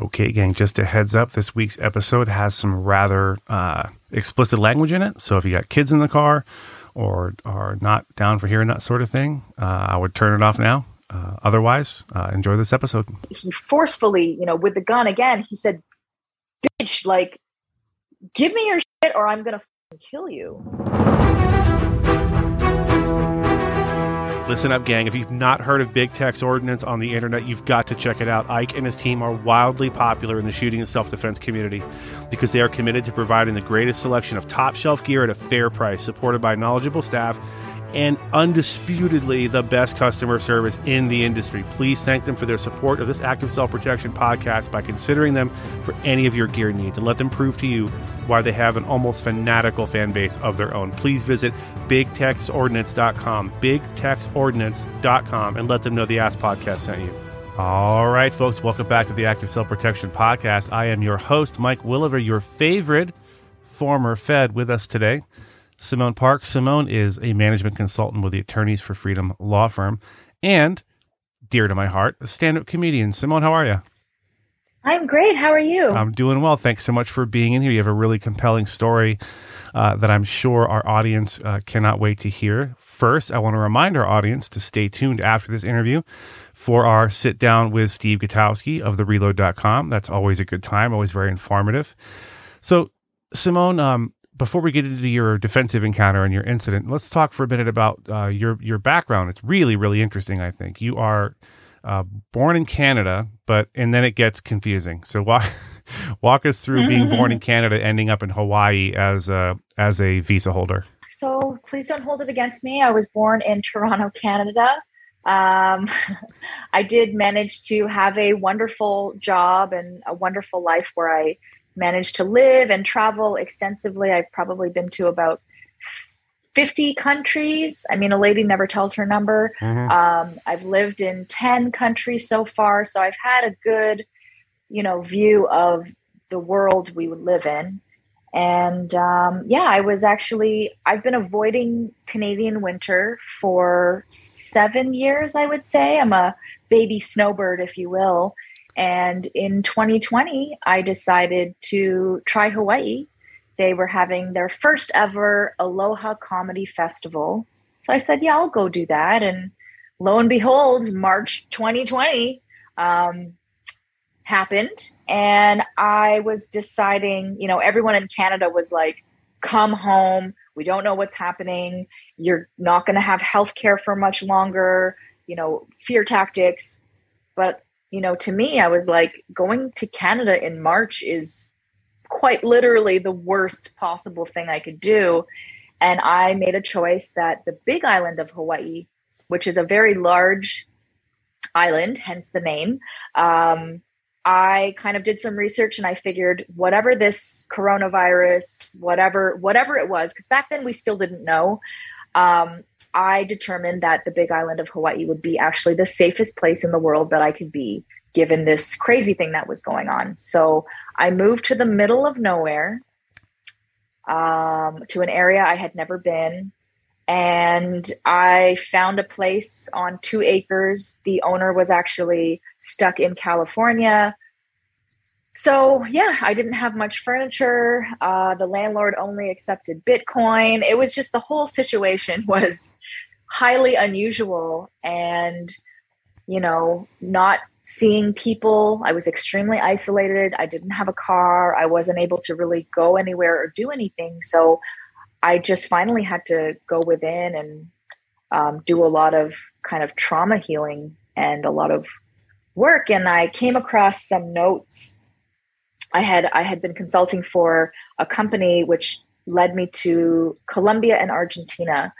Okay, gang, just a heads up this week's episode has some rather uh, explicit language in it. So if you got kids in the car or are not down for hearing that sort of thing, uh, I would turn it off now. Uh, otherwise, uh, enjoy this episode. He forcefully, you know, with the gun again, he said, Bitch, like, give me your shit or I'm going to kill you. Listen up, gang. If you've not heard of Big Tex Ordnance on the internet, you've got to check it out. Ike and his team are wildly popular in the shooting and self defense community because they are committed to providing the greatest selection of top shelf gear at a fair price, supported by knowledgeable staff and undisputedly the best customer service in the industry. Please thank them for their support of this active self protection podcast by considering them for any of your gear needs and let them prove to you why they have an almost fanatical fan base of their own. Please visit bigtexordnance.com, bigtexordnance.com, and let them know the ASP Podcast sent you. All right, folks, welcome back to the Active Self Protection Podcast. I am your host, Mike Williver, your favorite former Fed with us today. Simone Park. Simone is a management consultant with the Attorneys for Freedom law firm and, dear to my heart, a stand up comedian. Simone, how are you? I'm great. How are you? I'm doing well. Thanks so much for being in here. You have a really compelling story uh, that I'm sure our audience uh, cannot wait to hear. First, I want to remind our audience to stay tuned after this interview for our sit down with Steve Gutowski of the thereload.com. That's always a good time, always very informative. So, Simone, um, before we get into your defensive encounter and your incident, let's talk for a minute about uh, your your background. It's really really interesting. I think you are uh, born in Canada, but and then it gets confusing. So walk walk us through being born in Canada, ending up in Hawaii as a as a visa holder. So please don't hold it against me. I was born in Toronto, Canada. Um, I did manage to have a wonderful job and a wonderful life where I managed to live and travel extensively. I've probably been to about 50 countries. I mean, a lady never tells her number. Mm-hmm. Um, I've lived in 10 countries so far. So I've had a good, you know, view of the world we would live in. And um, yeah, I was actually, I've been avoiding Canadian winter for seven years, I would say. I'm a baby snowbird, if you will. And in 2020, I decided to try Hawaii. They were having their first ever Aloha Comedy Festival. So I said, yeah, I'll go do that. And lo and behold, March 2020 um, happened. And I was deciding, you know, everyone in Canada was like, come home. We don't know what's happening. You're not going to have health care for much longer, you know, fear tactics. But you know, to me, I was like, going to Canada in March is quite literally the worst possible thing I could do. And I made a choice that the big island of Hawaii, which is a very large island, hence the name, um, I kind of did some research and I figured whatever this coronavirus, whatever whatever it was, because back then we still didn't know. Um, I determined that the big island of Hawaii would be actually the safest place in the world that I could be given this crazy thing that was going on. So I moved to the middle of nowhere um, to an area I had never been. And I found a place on two acres. The owner was actually stuck in California. So, yeah, I didn't have much furniture. Uh, the landlord only accepted Bitcoin. It was just the whole situation was highly unusual and, you know, not seeing people. I was extremely isolated. I didn't have a car. I wasn't able to really go anywhere or do anything. So I just finally had to go within and um, do a lot of kind of trauma healing and a lot of work. And I came across some notes. I had I had been consulting for a company which led me to Colombia and Argentina.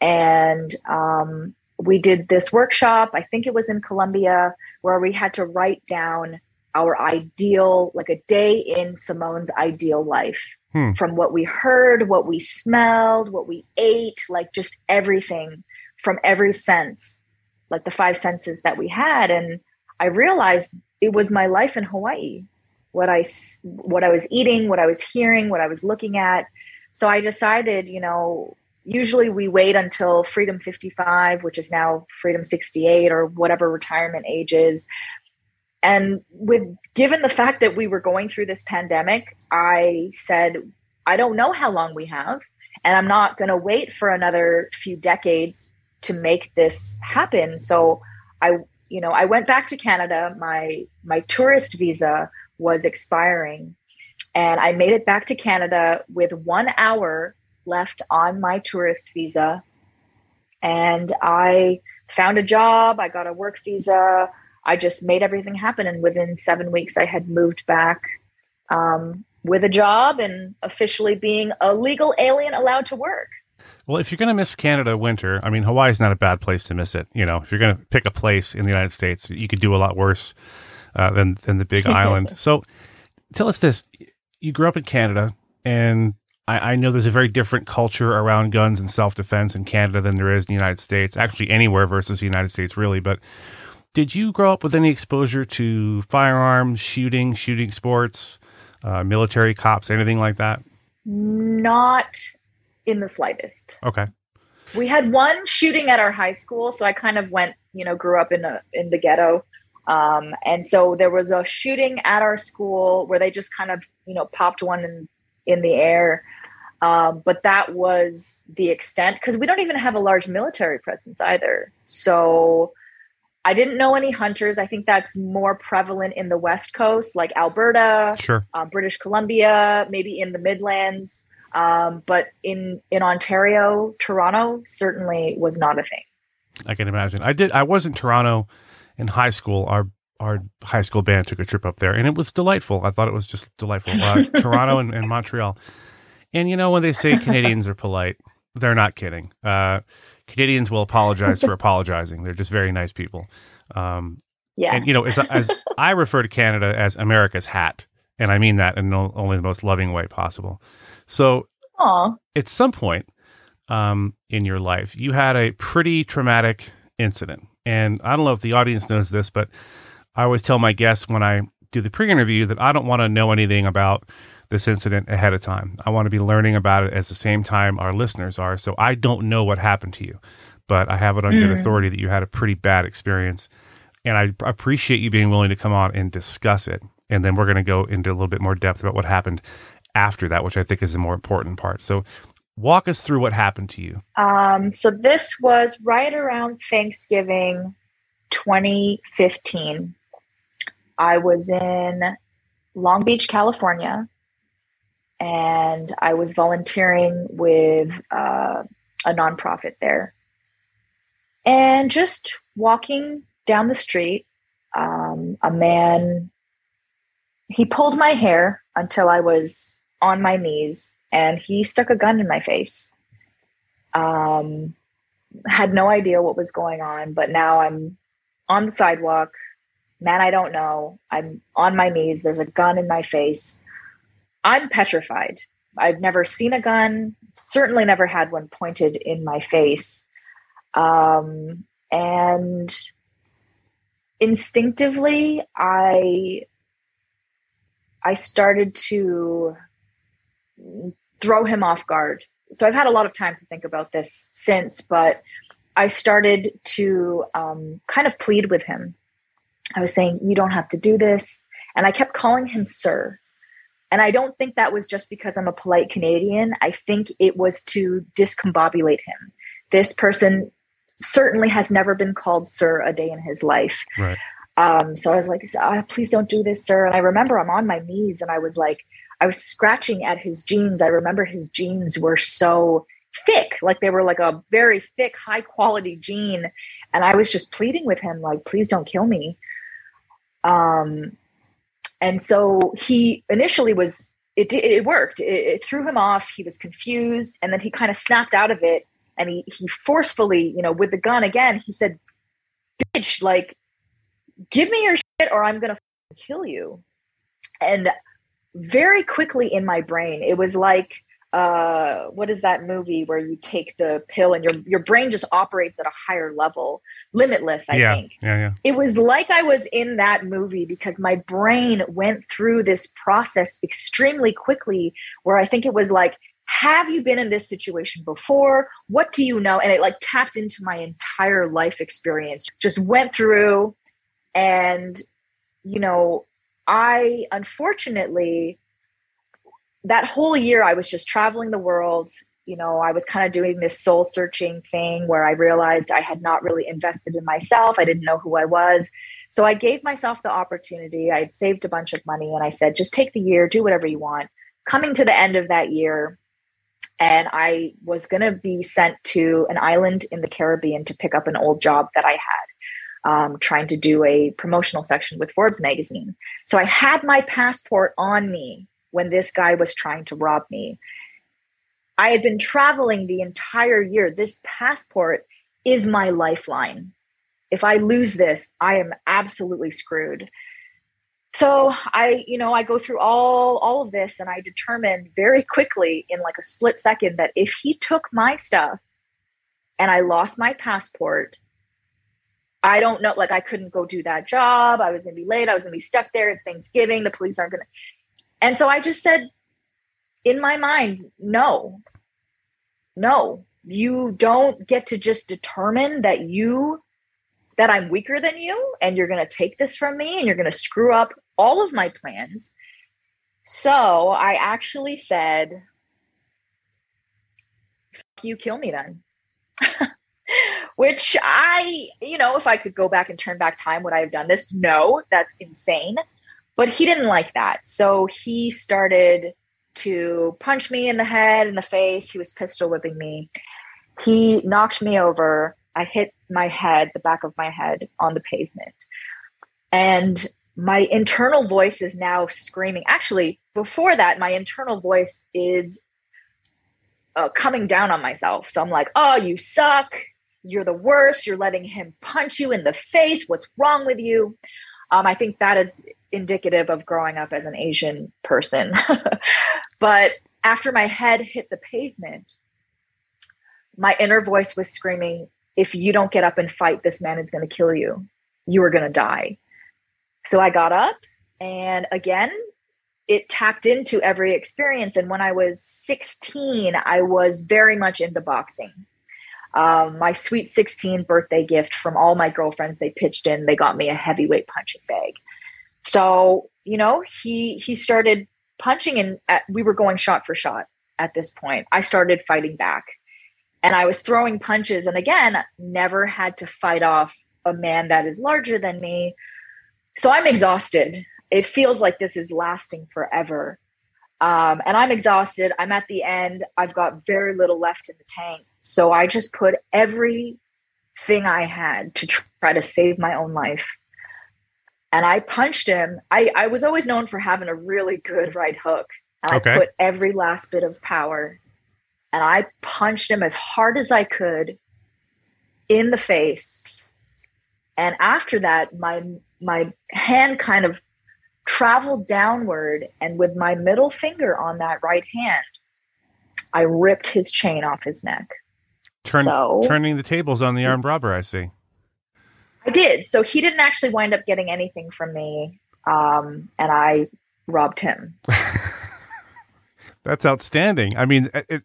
And um, we did this workshop i think it was in colombia where we had to write down our ideal like a day in simone's ideal life. Hmm. from what we heard what we smelled what we ate like just everything from every sense like the five senses that we had. And i realized it was my life in hawaii what i what i was eating what i was hearing what i was looking at so i decided you know usually we wait until freedom 55 which is now freedom 68 or whatever retirement age is and with given the fact that we were going through this pandemic, I said, I don't know how long we have, and I'm not going to wait for another few decades to make this happen. So I, you know, I went back to Canada. My my tourist visa was expiring, and I made it back to Canada with one hour left on my tourist visa, and I found a job. I got a work visa. I just made everything happen, and within seven weeks, I had moved back um, with a job and officially being a legal alien allowed to work. Well, if you're going to miss Canada winter, I mean, Hawaii is not a bad place to miss it. You know, if you're going to pick a place in the United States, you could do a lot worse uh, than than the Big Island. So, tell us this: you grew up in Canada, and I, I know there's a very different culture around guns and self defense in Canada than there is in the United States. Actually, anywhere versus the United States, really. But did you grow up with any exposure to firearms, shooting, shooting sports, uh, military cops, anything like that? Not in the slightest. Okay. We had one shooting at our high school, so I kind of went, you know, grew up in a in the ghetto. Um, and so there was a shooting at our school where they just kind of, you know, popped one in, in the air. Um, but that was the extent because we don't even have a large military presence either. So I didn't know any hunters. I think that's more prevalent in the West Coast, like Alberta, sure, uh, British Columbia, maybe in the Midlands. Um, but in in Ontario, Toronto certainly was not a thing. I can imagine. I did. I was in Toronto in high school. Our our high school band took a trip up there, and it was delightful. I thought it was just delightful. Uh, Toronto and, and, Montreal. And you know when they say Canadians are polite, they're not kidding. Uh, Canadians will apologize for apologizing. They're just very nice people. Um, yes. And you know, as, as I refer to Canada as America's hat, and I mean that in no, only the most loving way possible. So, Aww. at some point um, in your life, you had a pretty traumatic incident. And I don't know if the audience knows this, but I always tell my guests when I do the pre interview that I don't want to know anything about this incident ahead of time. I want to be learning about it at the same time our listeners are. So I don't know what happened to you, but I have it on mm. good authority that you had a pretty bad experience. And I appreciate you being willing to come on and discuss it. And then we're going to go into a little bit more depth about what happened after that, which I think is the more important part. So, walk us through what happened to you. Um, so, this was right around Thanksgiving 2015. I was in Long Beach, California, and I was volunteering with uh, a nonprofit there. And just walking down the street, um, a man he pulled my hair until I was on my knees and he stuck a gun in my face. Um, had no idea what was going on, but now I'm on the sidewalk. Man, I don't know. I'm on my knees. There's a gun in my face. I'm petrified. I've never seen a gun, certainly never had one pointed in my face. Um, and instinctively, I I started to throw him off guard. So I've had a lot of time to think about this since, but I started to um, kind of plead with him. I was saying, You don't have to do this. And I kept calling him sir. And I don't think that was just because I'm a polite Canadian. I think it was to discombobulate him. This person certainly has never been called sir a day in his life. Right. Um, so I was like, oh, please don't do this, sir. And I remember I'm on my knees and I was like, I was scratching at his jeans. I remember his jeans were so thick, like they were like a very thick, high quality jean. And I was just pleading with him, like, please don't kill me. Um, and so he initially was, it, it worked. It, it threw him off. He was confused. And then he kind of snapped out of it. And he, he forcefully, you know, with the gun again, he said, bitch, like, give me your shit or I'm going to kill you. And very quickly in my brain. It was like uh what is that movie where you take the pill and your your brain just operates at a higher level limitless i yeah, think yeah, yeah. it was like i was in that movie because my brain went through this process extremely quickly where i think it was like have you been in this situation before what do you know and it like tapped into my entire life experience just went through and you know, I unfortunately, that whole year I was just traveling the world. You know, I was kind of doing this soul searching thing where I realized I had not really invested in myself. I didn't know who I was. So I gave myself the opportunity. I had saved a bunch of money and I said, just take the year, do whatever you want. Coming to the end of that year, and I was going to be sent to an island in the Caribbean to pick up an old job that I had, um, trying to do a promotional section with Forbes magazine. So I had my passport on me when this guy was trying to rob me. I had been traveling the entire year. This passport is my lifeline. If I lose this, I am absolutely screwed so i you know i go through all all of this and i determined very quickly in like a split second that if he took my stuff and i lost my passport i don't know like i couldn't go do that job. I was going to be late. I was going to be stuck there. It's thanksgiving. The police aren't going to and so i just said in my mind no. No. You don't get to just determine that you that I'm weaker than you and you're going to take this from me and you're going to screw up all of my plans. So I actually said, you kill me then. Which I, you know, if I could go back and turn back time, would I have done this? No, that's insane. But he didn't like that. So he started to punch me in the head, in the face. He was pistol whipping me. He knocked me over. I hit my head, the back of my head on the pavement. And my internal voice is now screaming. Actually, before that, my internal voice is uh, coming down on myself. So I'm like, oh, you suck. You're the worst. You're letting him punch you in the face. What's wrong with you? Um, I think that is indicative of growing up as an Asian person. but after my head hit the pavement, my inner voice was screaming, if you don't get up and fight, this man is going to kill you. You are going to die. So I got up, and again, it tapped into every experience. And when I was 16, I was very much into boxing. Um, my sweet 16 birthday gift from all my girlfriends, they pitched in, they got me a heavyweight punching bag. So, you know, he he started punching and we were going shot for shot at this point. I started fighting back and I was throwing punches. And again, never had to fight off a man that is larger than me. So I'm exhausted. It feels like this is lasting forever. Um, and I'm exhausted. I'm at the end. I've got very little left in the tank. So I just put everything I had to try to save my own life. And I punched him. I, I was always known for having a really good right hook. And okay. I put every last bit of power and I punched him as hard as I could in the face. And after that, my my hand kind of traveled downward, and with my middle finger on that right hand, I ripped his chain off his neck. Turn, so, turning the tables on the armed robber, I see. I did. So he didn't actually wind up getting anything from me, um, and I robbed him. That's outstanding. I mean, it,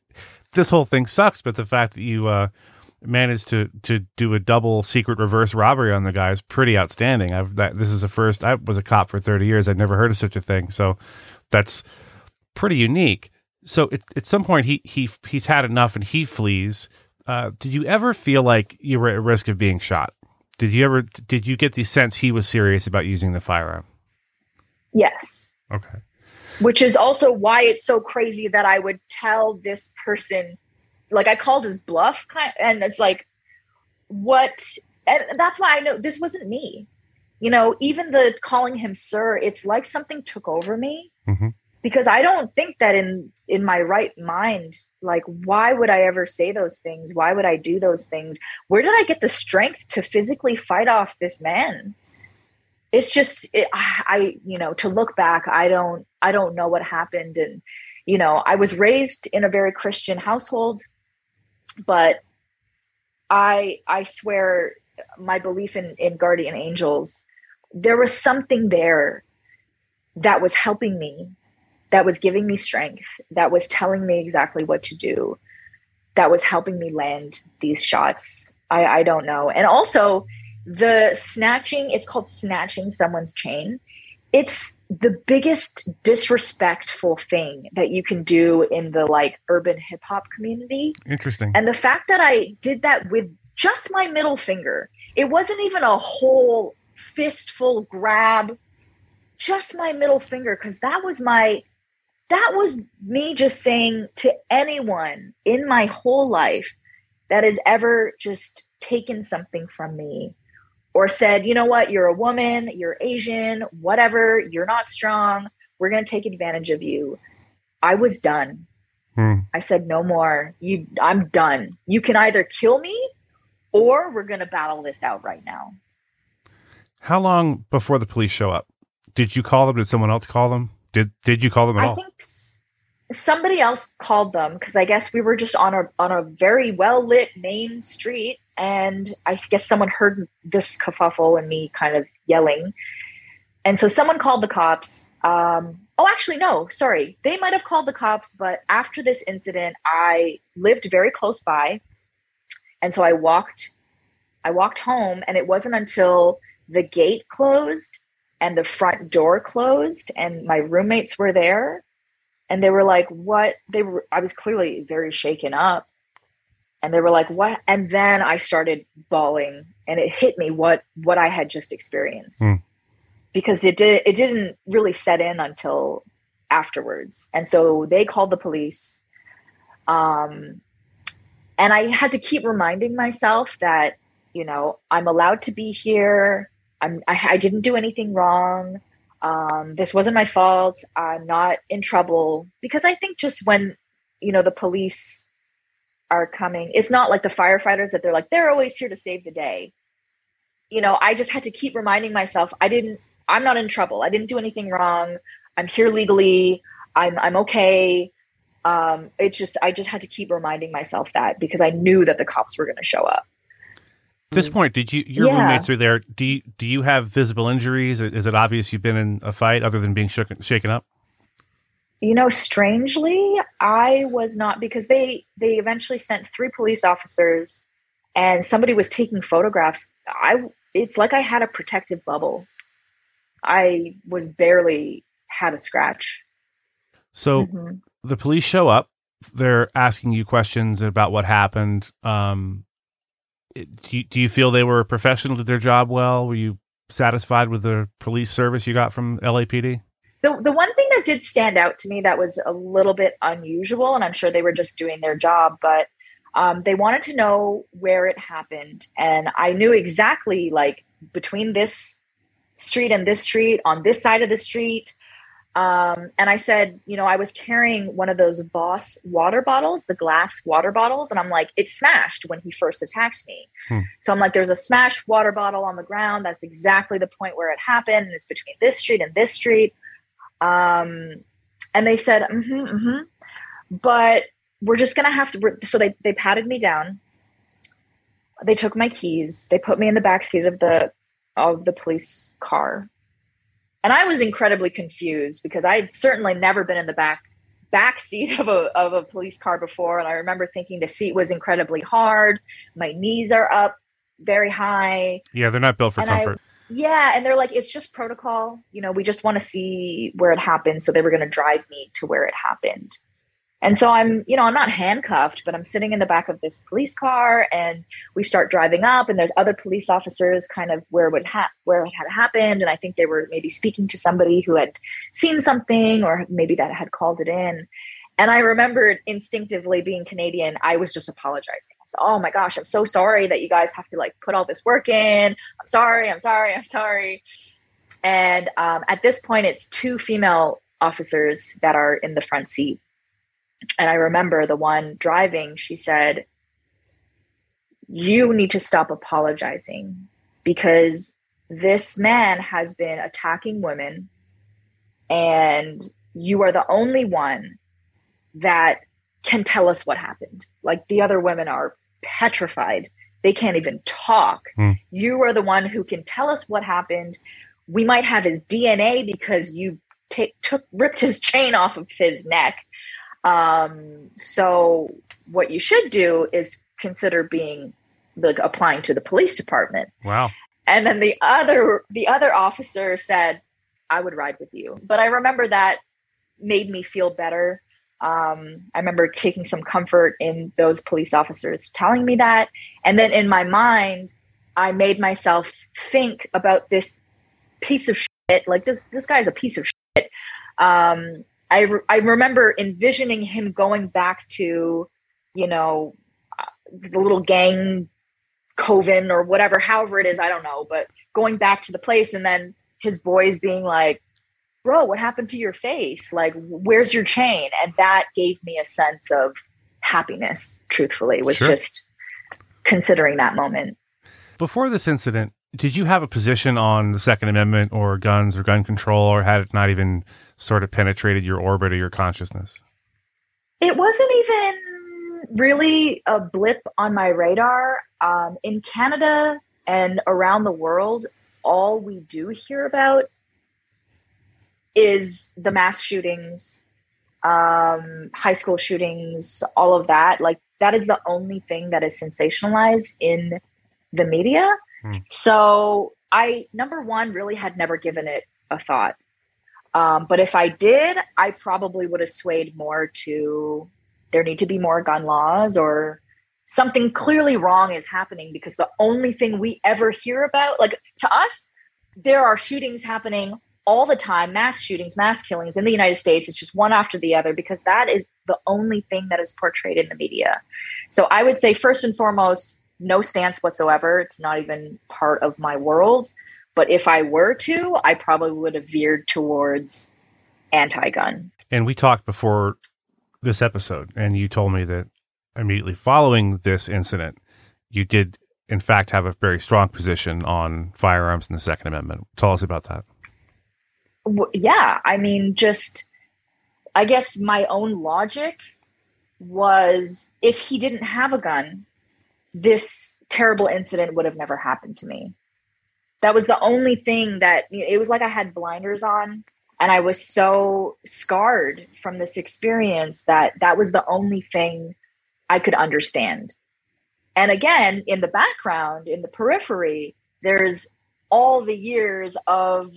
this whole thing sucks, but the fact that you uh, managed to to do a double secret reverse robbery on the guy is pretty outstanding. I've that this is the first. I was a cop for thirty years. I'd never heard of such a thing. So that's pretty unique. So it, at some point, he he he's had enough and he flees. Uh, did you ever feel like you were at risk of being shot? Did you ever did you get the sense he was serious about using the firearm? Yes. Okay which is also why it's so crazy that I would tell this person, like I called his bluff, kind and it's like, what? And that's why I know this wasn't me. You know, even the calling him sir, it's like something took over me mm-hmm. Because I don't think that in in my right mind, like, why would I ever say those things? Why would I do those things? Where did I get the strength to physically fight off this man? it's just it, i you know to look back i don't i don't know what happened and you know i was raised in a very christian household but i i swear my belief in in guardian angels there was something there that was helping me that was giving me strength that was telling me exactly what to do that was helping me land these shots i i don't know and also the snatching, it's called snatching someone's chain it's the biggest disrespectful thing that you can do in the like urban hip hop community. Interesting. And the fact that I did that with just my middle finger, it wasn't even a whole fistful grab, just my middle finger, because that was my that was me just saying to anyone in my whole life that has ever just taken something from me or said, you know what, you're a woman, you're Asian, whatever, you're not strong, we're going to take advantage of you. I was done. Hmm. I said, no more. You, I'm done. You can either kill me or we're going to battle this out right now. How long before the police show up? Did you call them? Did someone else call them? Did Did you call them at I all? I think somebody else called them because I guess we were just on a on a very well lit main street, and I guess someone heard this kerfuffle and me kind of yelling, and so someone called the cops. Um, oh, actually, no, sorry, they might have called the cops, but after this incident, I lived very close by, and so I walked. I walked home, and it wasn't until the gate closed and the front door closed and my roommates were there. And they were like what? They were i was clearly very shaken up. And they were like what? And then i started bawling and it hit me what what i had just experienced. Mm. because it did it didn't really set in until afterwards. And so they called the police um and i had to keep reminding myself that you know i'm allowed to be here I'm, I, I didn't do anything wrong. Um, this wasn't my fault. I'm not in trouble because I think just when you know the police are coming, it's not like the firefighters that they're like they're always here to save the day. You know, I just had to keep reminding myself I didn't. I'm not in trouble. I didn't do anything wrong. I'm here legally. I'm I'm okay. Um, just I just had to keep reminding myself that because I knew that the cops were going to show up. At this point, did you your yeah. roommates are there? Do you do you have visible injuries? Is it obvious you've been in a fight other than being shook, shaken up? You know, strangely, I was not because they they eventually sent three police officers, and somebody was taking photographs. I it's like I had a protective bubble. I was barely had a scratch. So mm-hmm. the police show up. They're asking you questions about what happened. Um, do you, do you feel they were professional, did their job well? Were you satisfied with the police service you got from LAPD? The, the one thing that did stand out to me that was a little bit unusual, and I'm sure they were just doing their job, but um, they wanted to know where it happened. And I knew exactly, like, between this street and this street, on this side of the street, um, and I said, you know, I was carrying one of those Voss water bottles, the glass water bottles, and I'm like, it smashed when he first attacked me. Hmm. So I'm like, there's a smashed water bottle on the ground. That's exactly the point where it happened. And it's between this street and this street. Um, and they said, mm-hmm, mm-hmm. But we're just gonna have to. So they they patted me down. They took my keys. They put me in the back seat of the of the police car and I was incredibly confused because I had certainly never been in the back back seat of a of a police car before, and I remember thinking the seat was incredibly hard. My knees are up very high. Yeah, they're not built for and comfort. I, yeah, and they're like, it's just protocol. You know, we just want to see where it happened, so they were going to drive me to where it happened. And so I'm, you know, I'm not handcuffed, but I'm sitting in the back of this police car and we start driving up and there's other police officers kind of where would ha- where it had happened. And I think they were maybe speaking to somebody who had seen something or maybe that had called it in. And I remembered instinctively being Canadian, I was just apologizing. I said, Oh my gosh, I'm so sorry that you guys have to like put all this work in. I'm sorry, I'm sorry, I'm sorry. And um, at this point, it's two female officers that are in the front seat and I remember the one driving, she said, You need to stop apologizing because this man has been attacking women, and you are the only one that can tell us what happened. Like the other women are petrified. They can't even talk. Mm. You are the one who can tell us what happened. We might have his DNA because you t- took ripped his chain off of his neck um, so what you should do is consider being like applying to the police department. Wow. And then the other the other officer said, I would ride with you. But I remember that made me feel better. Um, I remember taking some comfort in those police officers telling me that. And then in my mind, I made myself think about this piece of shit. Like this, this guy's a piece of shit. Um, I, re- I remember envisioning him going back to, you know, uh, the little gang coven or whatever, however it is, I don't know, but going back to the place and then his boys being like, bro, what happened to your face? Like, where's your chain? And that gave me a sense of happiness, truthfully, was sure. just considering that moment. Before this incident, did you have a position on the Second Amendment or guns or gun control, or had it not even sort of penetrated your orbit or your consciousness? It wasn't even really a blip on my radar. Um, in Canada and around the world, all we do hear about is the mass shootings, um, high school shootings, all of that. Like that is the only thing that is sensationalized in the media. Mm. So I, number one, really had never given it a thought. Um, but if I did, I probably would have swayed more to there need to be more gun laws or something clearly wrong is happening because the only thing we ever hear about, like to us, there are shootings happening all the time mass shootings, mass killings in the United States. It's just one after the other because that is the only thing that is portrayed in the media. So I would say, first and foremost, no stance whatsoever. It's not even part of my world. But if I were to, I probably would have veered towards anti gun. And we talked before this episode, and you told me that immediately following this incident, you did, in fact, have a very strong position on firearms and the Second Amendment. Tell us about that yeah, I mean, just I guess my own logic was if he didn't have a gun, this terrible incident would have never happened to me. That was the only thing that it was like I had blinders on and I was so scarred from this experience that that was the only thing I could understand. And again, in the background, in the periphery, there's all the years of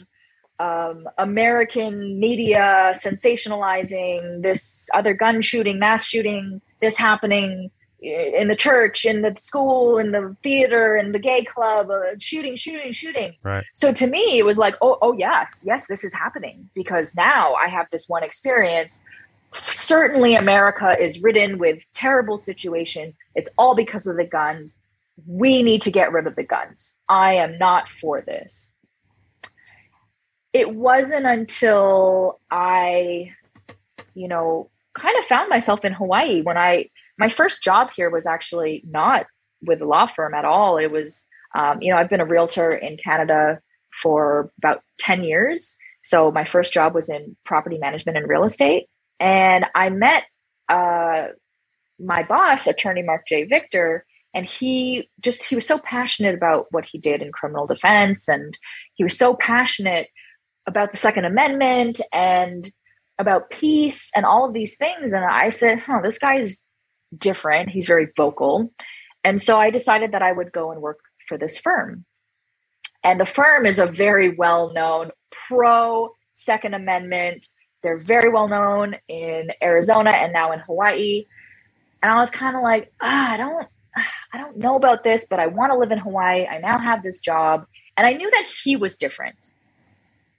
um, American media sensationalizing this other gun shooting, mass shooting, this happening in the church, in the school, in the theater, in the gay club, uh, shooting, shooting, shooting. Right. So to me, it was like, oh, oh yes, yes, this is happening because now I have this one experience. Certainly, America is ridden with terrible situations. It's all because of the guns. We need to get rid of the guns. I am not for this it wasn't until I, you know, kind of found myself in Hawaii when I, my first job here was actually not with a law firm at all. It was, um, you know, I've been a realtor in Canada for about 10 years. So my first job was in property management and real estate. And I met uh, my boss, attorney Marc J. Victor, and he just, he was so passionate about what he did in criminal defense. And he was so passionate about the Second Amendment and about peace and all of these things. And I said, huh, this guy is different. He's very vocal. And so I decided that I would go and work for this firm. And the firm is a very well known pro Second Amendment. They're very well known in Arizona and now in Hawaii. And I was kind of like, ah, I don't, I don't know about this, but I want to live in Hawaii. I now have this job. And I knew that he was different.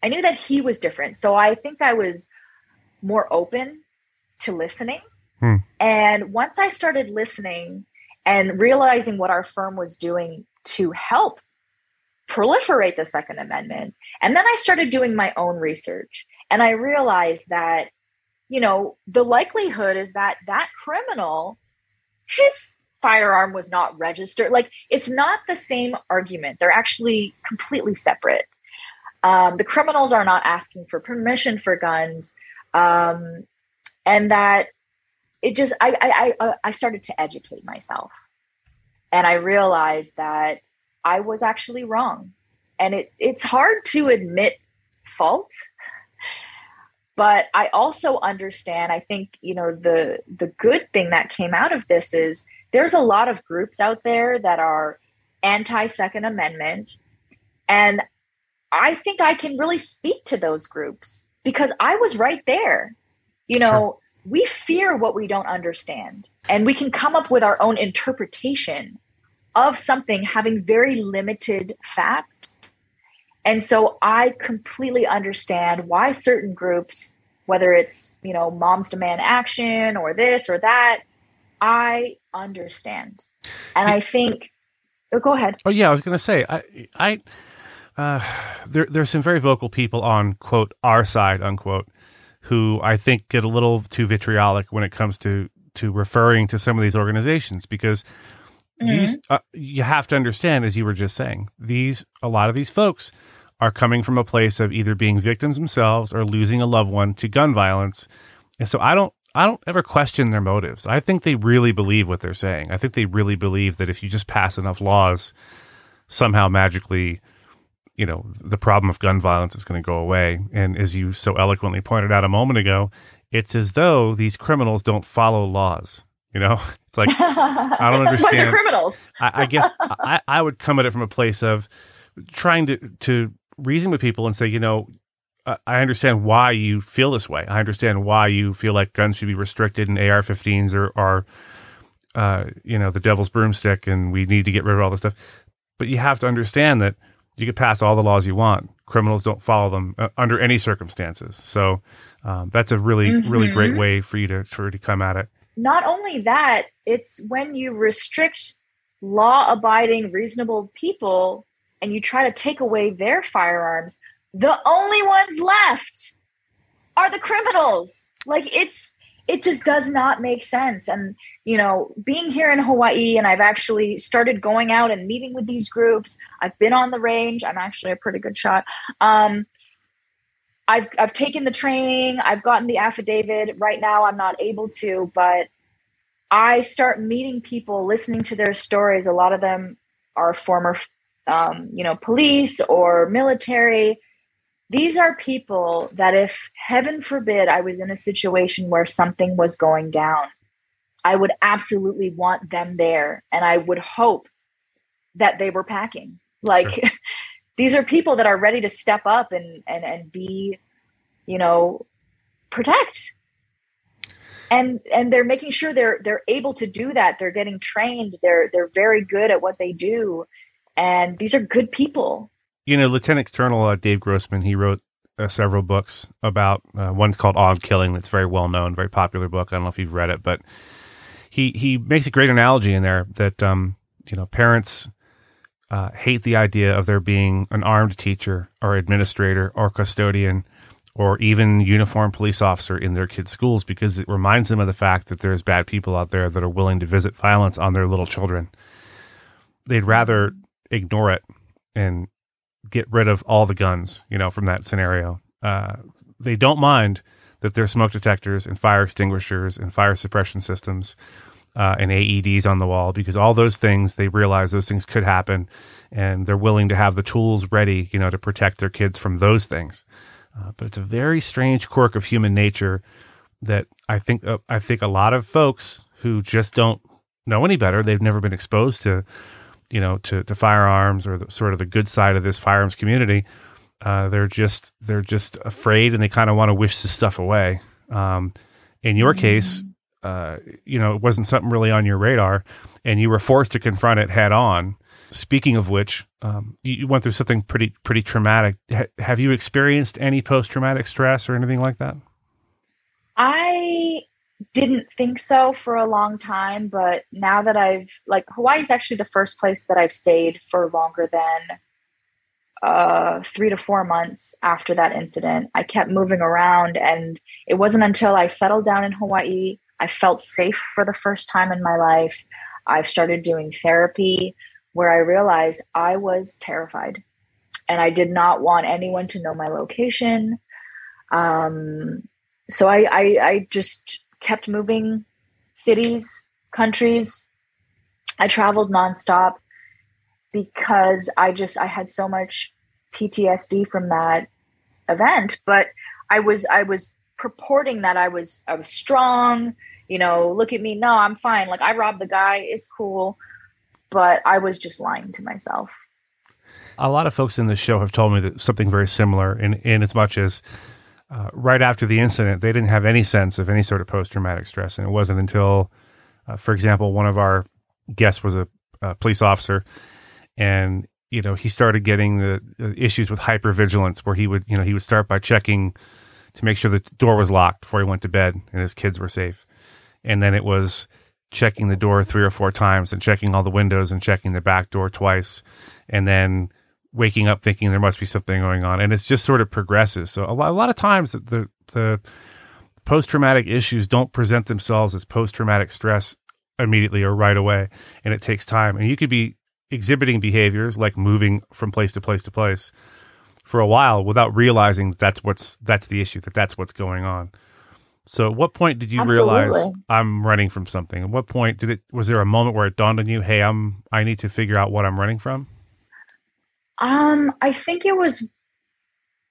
I knew that he was different. So I think I was more open to listening. Hmm. And once I started listening and realizing what our firm was doing to help proliferate the Second Amendment, and then I started doing my own research and I realized that, you know, the likelihood is that that criminal, his firearm was not registered. Like it's not the same argument. They're actually completely separate. Um, the criminals are not asking for permission for guns, um, and that it just I, I I uh, I started to educate myself, and I realized that I was actually wrong, and it it's hard to admit fault but i also understand i think you know the the good thing that came out of this is there's a lot of groups out there that are anti second amendment and I think I can really speak to those groups because I was right there. You know, sure. We fear what we don't understand, and we can come up with our own interpretation of something having very limited facts. And so I completely understand why certain groups, whether it's, you know, moms demand action or this or that, I understand. And I think oh, go ahead. Oh yeah, I was going to say I I uh, there, there's some very vocal people on quote our side unquote who I think get a little too vitriolic when it comes to to referring to some of these organizations because mm-hmm. these uh, you have to understand as you were just saying these a lot of these folks are coming from a place of either being victims themselves or losing a loved one to gun violence. And so I don't I don't ever question their motives. I think they really believe what they're saying. I think they really believe that if you just pass enough laws somehow magically you know the problem of gun violence is going to go away and as you so eloquently pointed out a moment ago it's as though these criminals don't follow laws you know it's like i don't understand criminals I, I guess I, I would come at it from a place of trying to to reason with people and say you know I understand why you feel this way. I understand why you feel like guns should be restricted and AR-15s are, are uh, you know, the devil's broomstick, and we need to get rid of all this stuff. But you have to understand that you can pass all the laws you want. Criminals don't follow them uh, under any circumstances. So um, that's a really, mm-hmm. really great mm-hmm. way for you to for to come at it. Not only that, it's when you restrict law-abiding, reasonable people, and you try to take away their firearms. The only ones left are the criminals. Like it's it just does not make sense. And, you know, being here in Hawaii and I've actually started going out and meeting with these groups. I've been on the range. I'm actually a pretty good shot. Um, I've, I've taken the training. I've gotten the affidavit. Right now, I'm not able to, but I start meeting people, listening to their stories. A lot of them are former, um, you know, police or military these are people that if heaven forbid I was in a situation where something was going down, I would absolutely want them there. And I would hope that they were packing. Like sure. these are people that are ready to step up and, and, and be, you know, protect. And and they're making sure they're they're able to do that. They're getting trained. They're they're very good at what they do. And these are good people you know, Lieutenant Colonel uh, Dave Grossman, he wrote uh, several books about. Uh, one's called On Killing, that's very well known, very popular book. I don't know if you've read it, but he he makes a great analogy in there that um, you know parents uh, hate the idea of there being an armed teacher or administrator or custodian or even uniformed police officer in their kids' schools because it reminds them of the fact that there's bad people out there that are willing to visit violence on their little children. They'd rather ignore it and get rid of all the guns, you know, from that scenario. Uh, they don't mind that there's smoke detectors and fire extinguishers and fire suppression systems uh, and AEDs on the wall because all those things they realize those things could happen, and they're willing to have the tools ready, you know, to protect their kids from those things. Uh, but it's a very strange quirk of human nature that I think uh, I think a lot of folks who just don't know any better, they've never been exposed to you know to, to firearms or the, sort of the good side of this firearms community uh, they're just they're just afraid and they kind of want to wish this stuff away. Um, in your mm-hmm. case uh, you know it wasn't something really on your radar and you were forced to confront it head on. Speaking of which um, you, you, went through something pretty pretty traumatic. H- have you experienced any post-traumatic stress or anything like that? I didn't think so for a long time, but now that I've like Hawaii is actually the first place that I've stayed for longer than uh, three to four months after that incident. I kept moving around, and it wasn't until I settled down in Hawaii, I felt safe for the first time in my life. I've started doing therapy where I realized I was terrified and I did not want anyone to know my location. Um, so I, I, I just kept moving cities, countries. I traveled nonstop because I just I had so much PTSD from that event, but I was I was purporting that I was I was strong, you know, look at me, no, I'm fine. Like I robbed the guy, it's cool. But I was just lying to myself. a lot of folks in this show have told me that something very similar in, in as much as uh, right after the incident, they didn't have any sense of any sort of post traumatic stress. And it wasn't until, uh, for example, one of our guests was a, a, police officer and, you know, he started getting the, issues with hypervigilance where he would, you know, he would start by checking to make sure the door was locked before he went to bed and his kids were safe. And then it was checking the door three or four times and checking all the windows and checking the back door twice. And then waking up thinking there must be something going on, and it's just sort of progresses. So a lot, a lot of times the the post traumatic issues don't present themselves as post traumatic stress immediately or right away, and it takes time. And you could be exhibiting behaviors like moving from place to place to place for a while without realizing that that's what's that's the issue that that's what's going on. So, at what point did you Absolutely. realize I'm running from something? At what point did it? Was there a moment where it dawned on you, "Hey, I'm I need to figure out what I'm running from"? Um, I think it was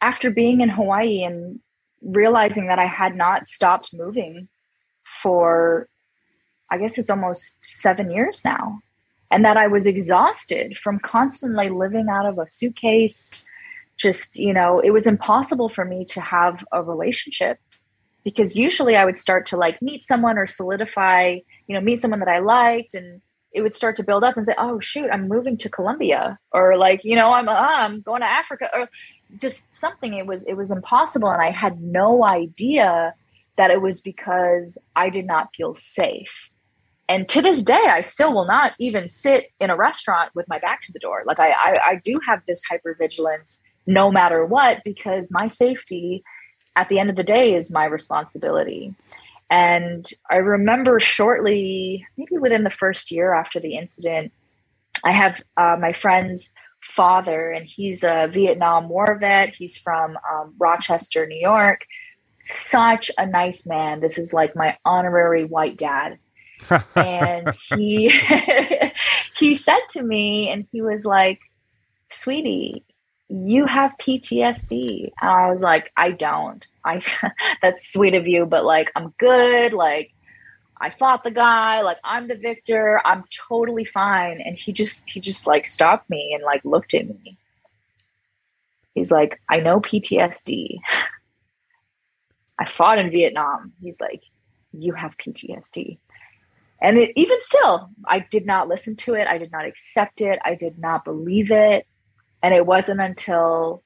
after being in Hawaii and realizing that I had not stopped moving for, I guess it's almost seven years now, and that I was exhausted from constantly living out of a suitcase. Just, you know, it was impossible for me to have a relationship because usually I would start to like meet someone or solidify, you know, meet someone that I liked and it would start to build up and say, "Oh shoot, I'm moving to Colombia," or like, you know, I'm uh, I'm going to Africa, or just something. It was it was impossible, and I had no idea that it was because I did not feel safe. And to this day, I still will not even sit in a restaurant with my back to the door. Like I, I, I do have this hypervigilance no matter what because my safety at the end of the day is my responsibility. And I remember shortly, maybe within the first year after the incident, I have uh, my friend's father, and he's a Vietnam War vet. He's from um, Rochester, New York. Such a nice man. This is like my honorary white dad. and he he said to me, and he was like, "Sweetie, you have PTSD. And I was like, I don't. I that's sweet of you, but like I'm good. Like I fought the guy, like I'm the victor. I'm totally fine. And he just he just like stopped me and like looked at me. He's like, I know PTSD. I fought in Vietnam. He's like, you have PTSD. And it, even still, I did not listen to it. I did not accept it. I did not believe it and it wasn't until,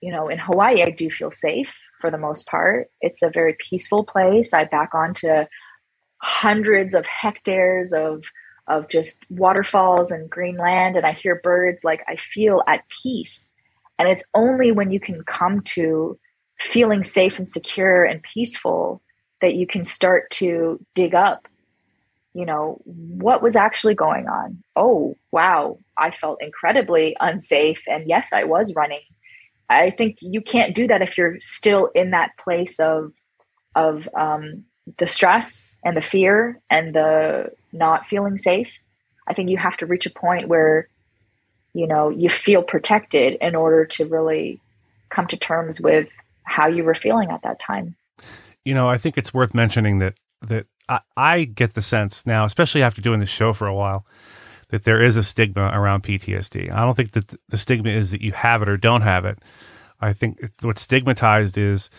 you know, in Hawaii, I do feel safe for the most part. It's a very peaceful place. I back onto hundreds of hectares of of just waterfalls and green land and I hear birds like I feel at peace. And it's only when you can come to feeling safe and secure and peaceful that you can start to dig up you know, what was actually going on? Oh, wow, I felt incredibly unsafe. And yes, I was running. I think you can't do that if you're still in that place of of um, the stress and the fear and the not feeling safe. I think you have to reach a point where you know you feel protected in order to really come to terms with how you were feeling at that time. You know, I think it's worth mentioning that that I, I get the sense now, especially after doing the show for a while, that there is a stigma around PTSD. I don't think that the stigma is that you have it or don't have it. I think what's stigmatized is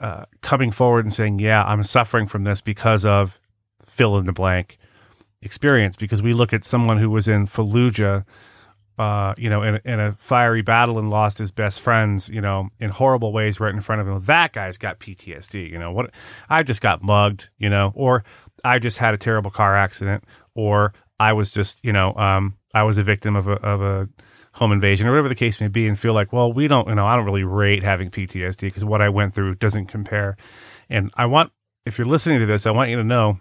uh, coming forward and saying, "Yeah, I'm suffering from this because of fill in the blank experience." Because we look at someone who was in Fallujah uh, you know, in, in a fiery battle and lost his best friends, you know, in horrible ways right in front of him. That guy's got PTSD, you know, what I just got mugged, you know, or I just had a terrible car accident, or I was just, you know, um, I was a victim of a, of a home invasion or whatever the case may be and feel like, well, we don't, you know, I don't really rate having PTSD because what I went through doesn't compare. And I want, if you're listening to this, I want you to know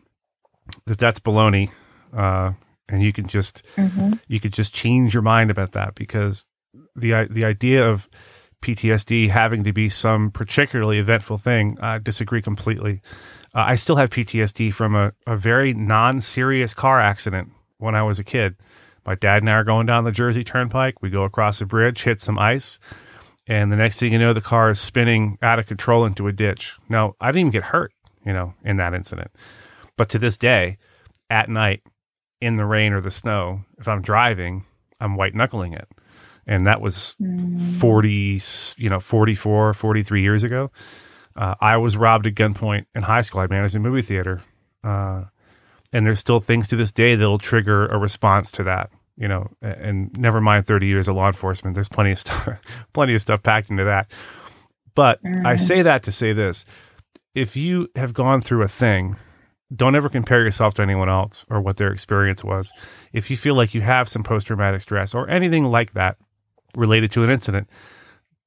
that that's baloney. Uh, and you can just mm-hmm. you could just change your mind about that because the the idea of PTSD having to be some particularly eventful thing, I disagree completely. Uh, I still have PTSD from a, a very non serious car accident when I was a kid. My dad and I are going down the Jersey Turnpike. We go across a bridge, hit some ice, and the next thing you know, the car is spinning out of control into a ditch. Now, I didn't even get hurt, you know, in that incident. But to this day, at night, in the rain or the snow, if I'm driving, I'm white knuckling it. and that was mm. 40 you know 44 43 years ago uh, i was robbed at gunpoint in high school i managed a movie theater uh, and there's still things to this day that'll trigger a response to that you know and never mind 30 years of law enforcement there's plenty of stuff plenty of stuff packed into that but mm. i say that to say this if you have gone through a thing don't ever compare yourself to anyone else or what their experience was. If you feel like you have some post traumatic stress or anything like that related to an incident,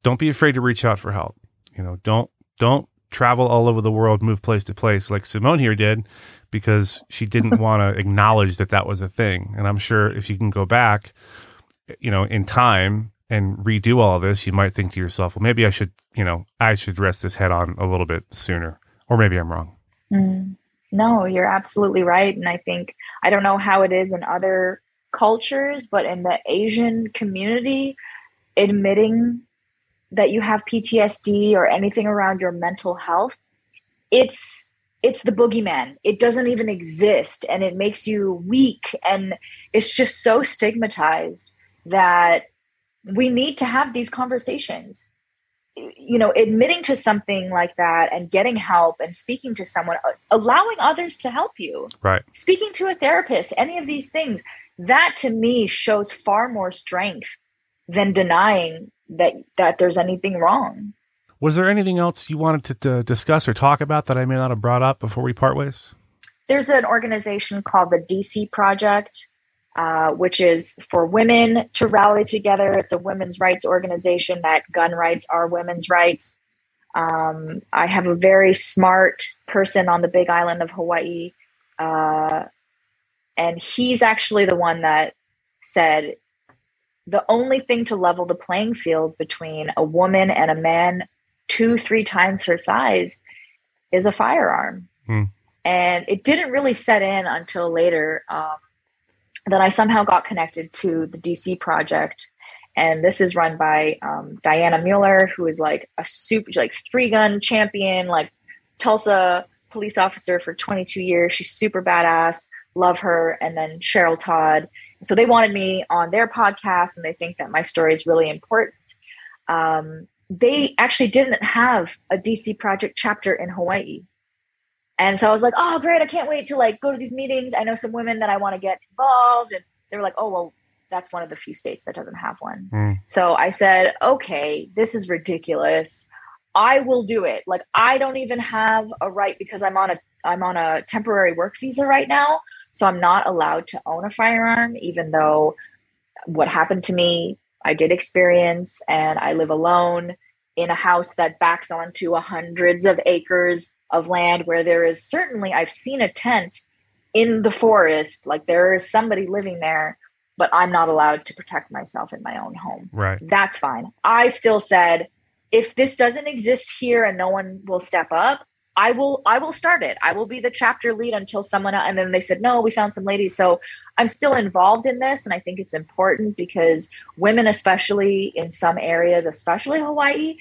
don't be afraid to reach out for help. You know, don't don't travel all over the world, move place to place like Simone here did because she didn't want to acknowledge that that was a thing. And I'm sure if you can go back, you know, in time and redo all of this, you might think to yourself, well, maybe I should, you know, I should address this head on a little bit sooner, or maybe I'm wrong. Mm. No, you're absolutely right. And I think, I don't know how it is in other cultures, but in the Asian community, admitting that you have PTSD or anything around your mental health, it's it's the boogeyman. It doesn't even exist and it makes you weak and it's just so stigmatized that we need to have these conversations. You know admitting to something like that and getting help and speaking to someone uh, allowing others to help you. Right. Speaking to a therapist any of these things that to me shows far more strength than denying that that there's anything wrong was there anything else you wanted to, to discuss or talk about that i may not have brought up before we part ways there's an organization called the dc project uh, which is for women to rally together. It's a women's rights organization that gun rights are women's rights. Um, I have a very smart person on the big island of Hawaii. Uh, and he's actually the one that said the only thing to level the playing field between a woman and a man two, three times her size is a firearm. Hmm. And it didn't really set in until later. Um, that I somehow got connected to the DC project. And this is run by um, Dianna Muller, who is like a super, like three gun champion, like Tulsa police officer for 22 years. She's super badass. Love her. And then Cheryl Todd. So they wanted me on their podcast and they think that my story is really important. Um, they actually didn't have a DC project chapter in Hawaii. And so I was like, oh, great. I can't wait to like go to these meetings. I know some women that I want to get involved. And they were like, oh, well, that's one of the few states that doesn't have one. Mm. So I said, okay, this is ridiculous. I will do it. Like I don't even have a right because I'm on a I'm on a temporary work visa right now. So I'm not allowed to own a firearm, even though what happened to me, I did experience and I live alone in a house that backs onto hundreds of acres of land where there is certainly I've seen a tent in the forest, like there is somebody living there, but I'm not allowed to protect myself in my own home. Right. That's fine. I still said if this doesn't exist here and no one will step up, I will I will start it. I will be the chapter lead until someone and then they said no, we found some ladies. So I'm still involved in this and I think it's important because women especially in some areas, especially Hawaii,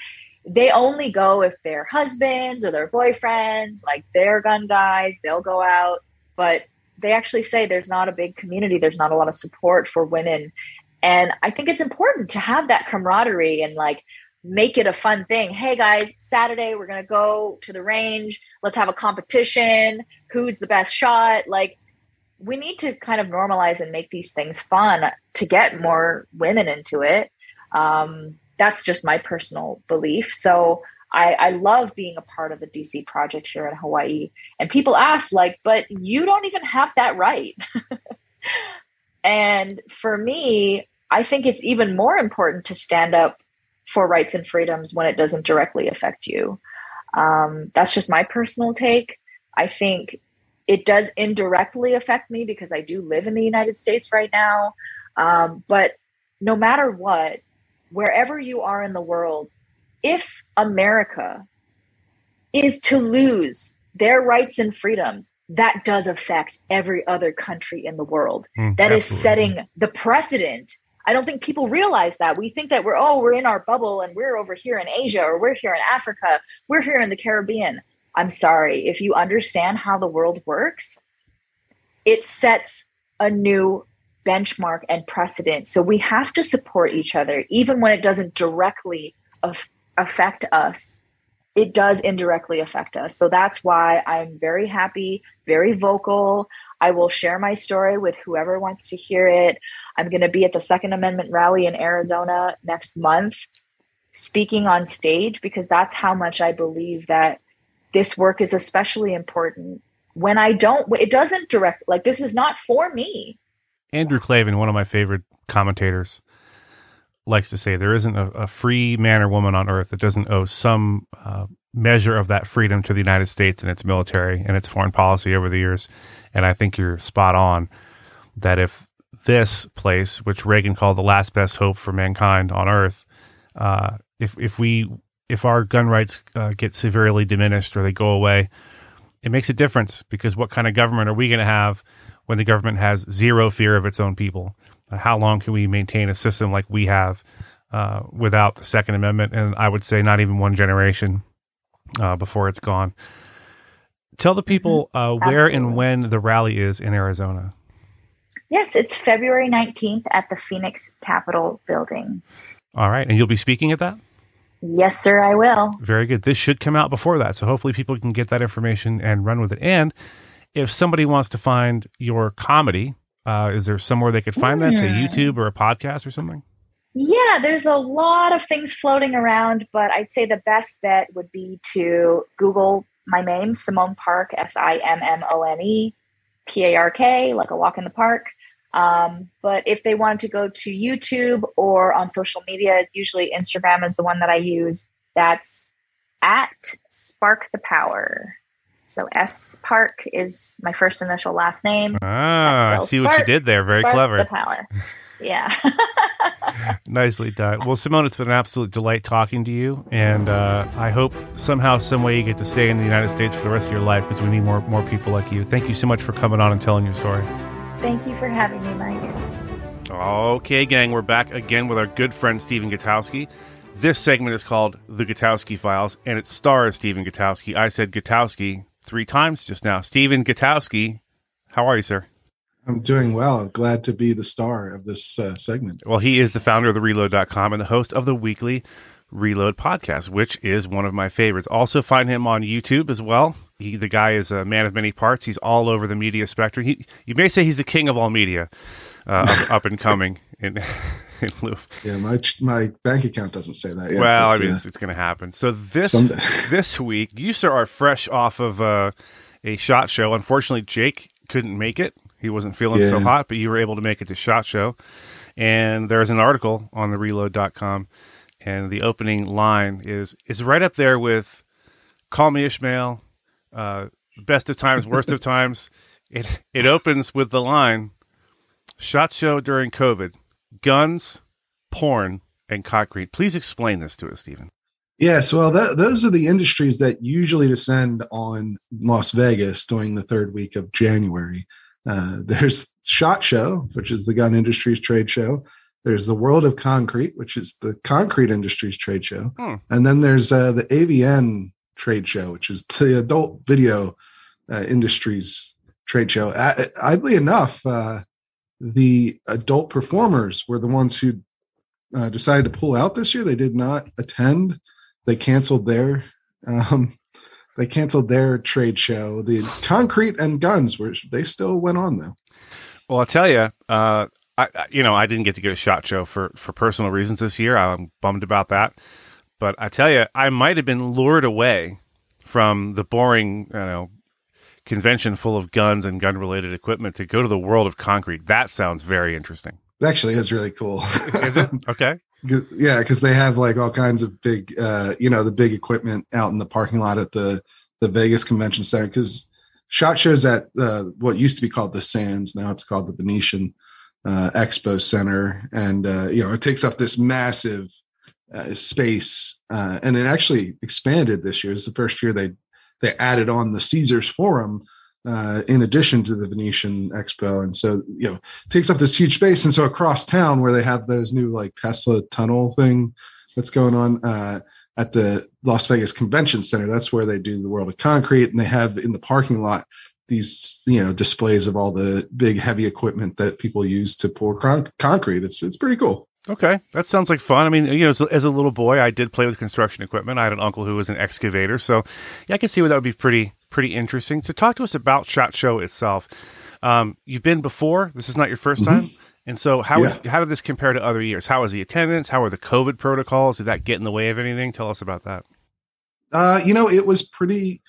they only go if their husbands or their boyfriends, like they're gun guys, they'll go out. But they actually say there's not a big community, there's not a lot of support for women. And I think it's important to have that camaraderie and like make it a fun thing. Hey guys, Saturday we're going to go to the range. Let's have a competition. Who's the best shot? Like we need to kind of normalize and make these things fun to get more women into it. Um, that's just my personal belief. So I, I love being a part of the DC project here in Hawaii. And people ask, like, but you don't even have that right. and for me, I think it's even more important to stand up for rights and freedoms when it doesn't directly affect you. Um, that's just my personal take. I think it does indirectly affect me because I do live in the United States right now. Um, but no matter what, wherever you are in the world, if America is to lose their rights and freedoms, that does affect every other country in the world. Mm, that absolutely. is setting the precedent. I don't think people realize that. We think that we're, oh, we're in our bubble and we're over here in Asia or we're here in Africa, we're here in the Caribbean. I'm sorry. If you understand how the world works, it sets a new benchmark and precedent. So we have to support each other, even when it doesn't directly af- affect us. It does indirectly affect us. So that's why I'm very happy, very vocal. I will share my story with whoever wants to hear it. I'm going to be at the Second Amendment rally in Arizona next month, speaking on stage, because that's how much I believe that this work is especially important. When I don't, it doesn't direct, like, this is not for me. Andrew Klavan, one of my favorite commentators, likes to say there isn't a, a free man or woman on earth that doesn't owe some uh, measure of that freedom to the United States and its military and its foreign policy over the years. And I think you're spot on that if this place, which Reagan called the last best hope for mankind on earth, uh, if if we if our gun rights uh, get severely diminished or they go away, it makes a difference because what kind of government are we going to have when the government has zero fear of its own people? Uh, how long can we maintain a system like we have uh, without the Second Amendment? And I would say not even one generation uh, before it's gone. Tell the people uh, where and when the rally is in Arizona. Yes, it's February 19th at the Phoenix Capitol building. All right. And you'll be speaking at that? Yes, sir, I will. Very good. This should come out before that. So hopefully people can get that information and run with it. And if somebody wants to find your comedy, uh, is there somewhere they could find mm. that? Say hmm. YouTube or a podcast or something? Yeah, there's a lot of things floating around, but I'd say the best bet would be to Google my name, Simone Park, S I M M O N E P A R K, like a walk in the park. Um, but if they want to go to YouTube or on social media, usually Instagram is the one that I use. That's at Spark the Power. So S Park is my first initial last name. Ah, I see Spark, what you did there. Very clever. The Power. Yeah. Nicely done. Well, Simone, it's been an absolute delight talking to you, and uh, I hope somehow, some way, you get to stay in the United States for the rest of your life because we need more more people like you. Thank you so much for coming on and telling your story. Thank you for having me, Mike. Okay, gang, we're back again with our good friend Stephen Gutowski. This segment is called The Gutowski Files, and it stars Stephen Gutowski. I said Gutowski three times just now. Stephen Gutowski, how are you, sir? I'm doing well. Glad to be the star of this uh, segment. Well, he is the founder of the reload.com and the host of the weekly Reload podcast, which is one of my favorites. Also find him on YouTube as well. He, the guy is a man of many parts. He's all over the media spectrum. He, you may say he's the king of all media, uh, up, up, and coming in, in Yeah, my my bank account doesn't say that yet. Well, but, I mean, uh, it's, it's going to happen. So this this week, you sir are fresh off of uh, a shot show. Unfortunately, Jake couldn't make it. He wasn't feeling yeah. so hot, but you were able to make it to SHOT Show. And there's an article on the reload.com. And the opening line is is right up there with Call Me Ishmael, uh, Best of Times, Worst of Times. It it opens with the line Shot Show during COVID, guns, porn, and concrete. Please explain this to us, Stephen. Yes, well, that, those are the industries that usually descend on Las Vegas during the third week of January. Uh, there's Shot Show, which is the gun industry's trade show. There's the World of Concrete, which is the concrete industry's trade show. Hmm. And then there's uh, the AVN trade show, which is the adult video uh, industry's trade show. Uh, oddly enough, uh, the adult performers were the ones who uh, decided to pull out this year. They did not attend. They canceled their um, they canceled their trade show. The concrete and guns were they still went on though. Well, I'll tell you, uh, I you know I didn't get to go to shot show for for personal reasons this year. I'm bummed about that. But I tell you, I might have been lured away from the boring, you know, convention full of guns and gun related equipment to go to the world of concrete. That sounds very interesting. Actually, is really cool. is it okay? Yeah because they have like all kinds of big uh you know the big equipment out in the parking lot at the the vegas convention center because shot shows at uh, what used to be called the sands now it's called the venetian uh, expo center and uh, you know it takes up this massive uh, space uh, and it actually expanded this year. It's the first year they they added on the caesars forum uh, in addition to the Venetian Expo. And so, you know, takes up this huge space. And so across town where they have those new like Tesla tunnel thing that's going on uh, at the Las Vegas Convention Center, that's where they do the World of Concrete. And they have in the parking lot these you know displays of all the big heavy equipment that people use to pour con- concrete. It's it's pretty cool. Okay, that sounds like fun. I mean, you know, as, as, a little boy, I did play with construction equipment. I had an uncle who was an excavator, so yeah, I can see where that would be pretty pretty interesting. So, talk to us about Shot Show itself. Um, you've been before. This is not your 1st mm-hmm. time. And so, how yeah. how did this compare to other years? How was the attendance? How were the COVID protocols? Did that get in the way of anything? Tell us about that. Uh, you know, it was pretty.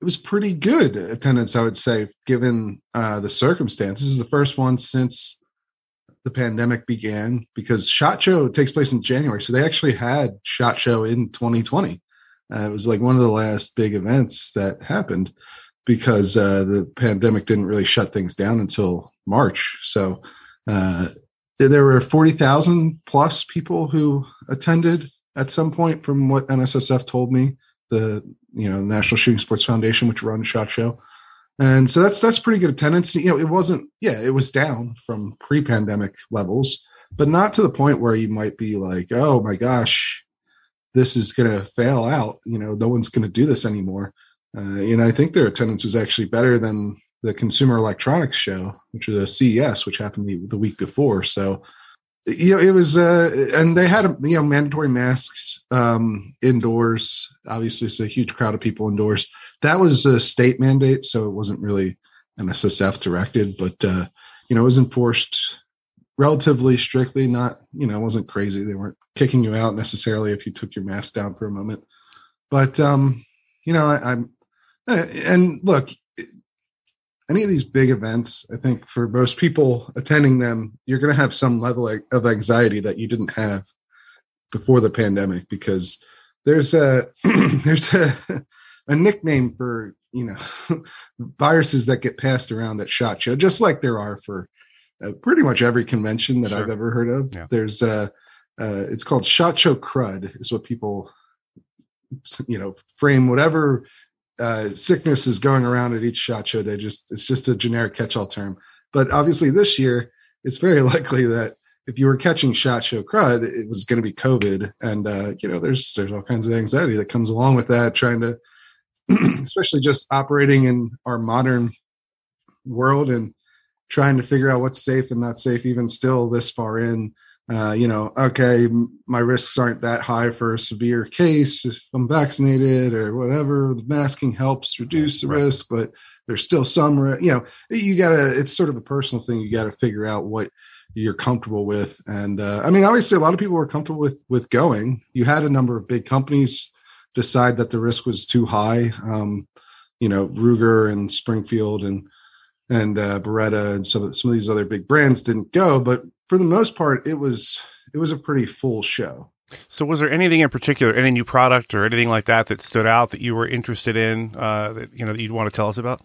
It was pretty good attendance, I would say, given uh, the circumstances. This is the first one since the pandemic began because Shot Show takes place in January, so they actually had Shot Show in 2020. Uh, it was like one of the last big events that happened because uh, the pandemic didn't really shut things down until March. So uh, there were 40,000 plus people who attended at some point from what NSSF told me, the you know National Shooting Sports Foundation, which run Shot Show. And so that's that's pretty good attendance. You know, it wasn't yeah, it was down from pre-pandemic levels, but not to the point where you might be like, "Oh my gosh, this is going to fail out. You know, no one's going to do this anymore." Uh, know, I think their attendance was actually better than the Consumer Electronics Show, which was a CES, which happened the, the week before. So, you know, it was, uh, and they had, you know, mandatory masks um, indoors. Obviously, it's a huge crowd of people indoors. That was a state mandate, so it wasn't really NSSF directed, but uh, you know, it was enforced relatively strictly. Not, you know, it wasn't crazy. They weren't kicking you out necessarily if you took your mask down for a moment. But um, you know, I, I'm uh, and look, any of these big events, I think for most people attending them, you're going to have some level of anxiety that you didn't have before the pandemic because there's a there's a, a nickname for you know viruses that get passed around at shot show just like there are for uh, pretty much every convention that sure. i've ever heard of yeah. there's a uh, it's called shot show crud is what people you know frame whatever uh, sickness is going around at each shot show. They just it's just a generic catch-all term. But obviously, this year it's very likely that if you were catching shot show crud, it was going to be COVID, and uh, you know there's there's all kinds of anxiety that comes along with that. Trying to, especially just operating in our modern world and trying to figure out what's safe and not safe, even still this far in uh, you know, okay, my risks aren't that high for a severe case if I'm vaccinated or whatever. The masking helps reduce the right. risk, but there's still some, you know, you gotta, it's sort of a personal thing. You gotta figure out what you're comfortable with. And, uh, I mean, obviously a lot of people were comfortable with, with going. You had a number of big companies decide that the risk was too high. Um, you know, Ruger and Springfield and, and uh, Beretta and some of some of these other big brands didn't go, but for the most part, it was it was a pretty full show. So, was there anything in particular, any new product or anything like that that stood out that you were interested in uh, that you know that you'd want to tell us about?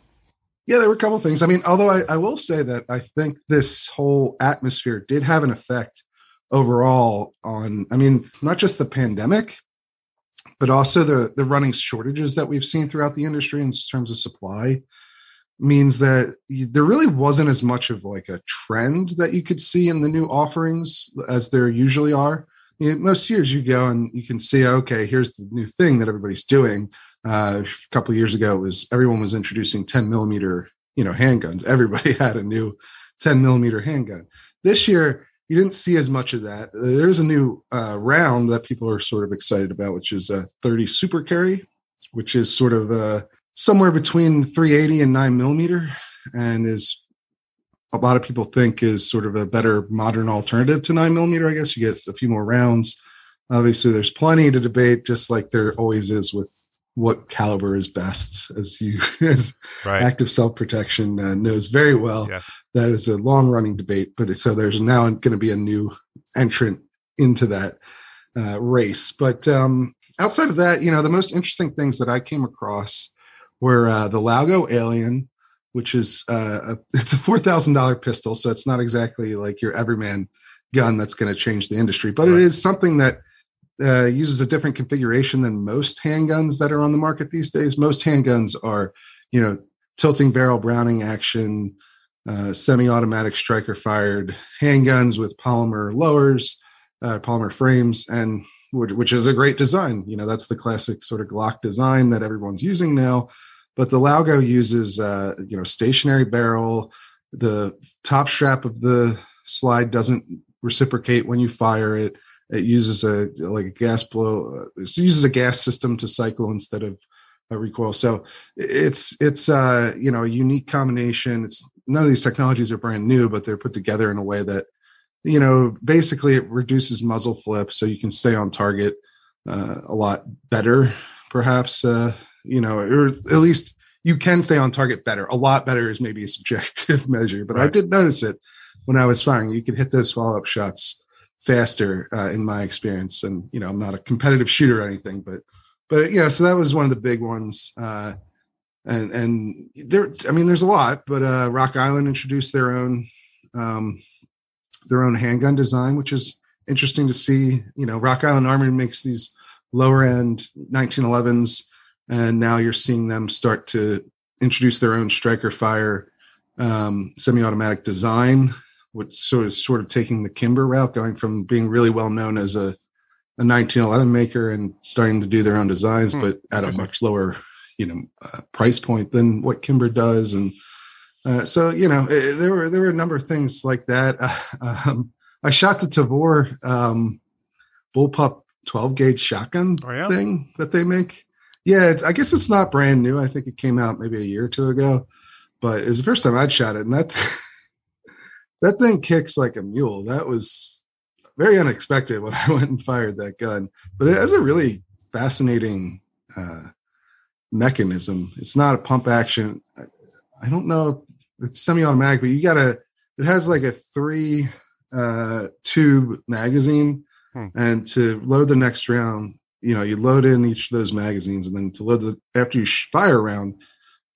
Yeah, there were a couple of things. I mean, although I, I will say that I think this whole atmosphere did have an effect overall on, I mean, not just the pandemic, but also the the running shortages that we've seen throughout the industry in terms of supply means that there really wasn't as much of like a trend that you could see in the new offerings as there usually are. You know, most years you go and you can see, okay, here's the new thing that everybody's doing. Uh, a couple years ago, it was everyone was introducing 10 millimeter, you know, handguns. Everybody had a new 10 millimeter handgun. This year, you didn't see as much of that. There's a new uh, round that people are sort of excited about, which is a 30 super carry, which is sort of a somewhere between 380 and 9 millimeter and is a lot of people think is sort of a better modern alternative to 9 millimeter i guess you get a few more rounds obviously there's plenty to debate just like there always is with what caliber is best as you as right. active self-protection uh, knows very well yes. that is a long running debate but so there's now going to be a new entrant into that uh, race but um, outside of that you know the most interesting things that i came across where uh, the Laugo Alien, which is uh, a, it's a four thousand dollar pistol, so it's not exactly like your everyman gun that's going to change the industry, but right. it is something that uh, uses a different configuration than most handguns that are on the market these days. Most handguns are, you know, tilting barrel Browning action, uh, semi-automatic striker fired handguns with polymer lowers, uh, polymer frames, and which is a great design. You know, that's the classic sort of Glock design that everyone's using now but the Laugo uses uh, you know stationary barrel. The top strap of the slide doesn't reciprocate when you fire it. It uses a like a gas blow. Uh, it uses a gas system to cycle instead of a recoil. So it's it's uh, you know a unique combination. It's none of these technologies are brand new, but they're put together in a way that you know basically it reduces muzzle flip, so you can stay on target uh, a lot better, perhaps. Uh, you know, or at least you can stay on target better. A lot better is maybe a subjective measure, but right. I did notice it when I was firing. You could hit those follow up shots faster, uh, in my experience. And you know, I'm not a competitive shooter or anything, but but yeah, so that was one of the big ones. Uh, and and there, I mean, there's a lot, but uh, Rock Island introduced their own um, their own handgun design, which is interesting to see. You know, Rock Island Armory makes these lower end 1911s and now you're seeing them start to introduce their own striker fire um, semi-automatic design which sort of sort of taking the kimber route going from being really well known as a, a 1911 maker and starting to do their own designs hmm. but at a much lower you know uh, price point than what kimber does and uh, so you know it, there were there were a number of things like that uh, um, i shot the tavor um, bullpup 12 gauge shotgun oh, yeah? thing that they make yeah, I guess it's not brand new. I think it came out maybe a year or two ago, but it's the first time I'd shot it, and that that thing kicks like a mule. That was very unexpected when I went and fired that gun, but it has a really fascinating uh, mechanism. It's not a pump action. I, I don't know. It's semi-automatic, but you gotta. It has like a three uh, tube magazine, hmm. and to load the next round, you know you load in each of those magazines and then to load the after you fire around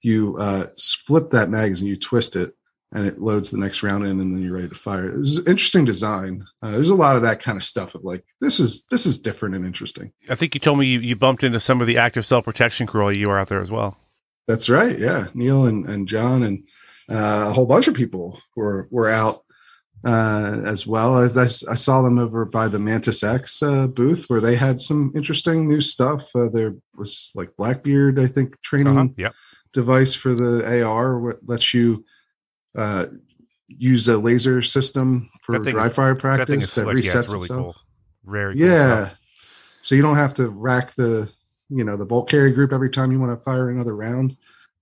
you uh flip that magazine you twist it and it loads the next round in and then you're ready to fire. It's interesting design. Uh, there's a lot of that kind of stuff of like this is this is different and interesting. I think you told me you, you bumped into some of the active self-protection crew you were out there as well. That's right yeah. Neil and, and john and uh, a whole bunch of people were were out uh, as well as I, I, saw them over by the Mantis X uh, booth where they had some interesting new stuff. Uh, there was like Blackbeard, I think, training uh-huh. yep. device for the AR what lets you uh, use a laser system for dry is, fire practice that, that resets yeah, really itself. Cool. Rare, yeah. Cool so you don't have to rack the you know the bolt carry group every time you want to fire another round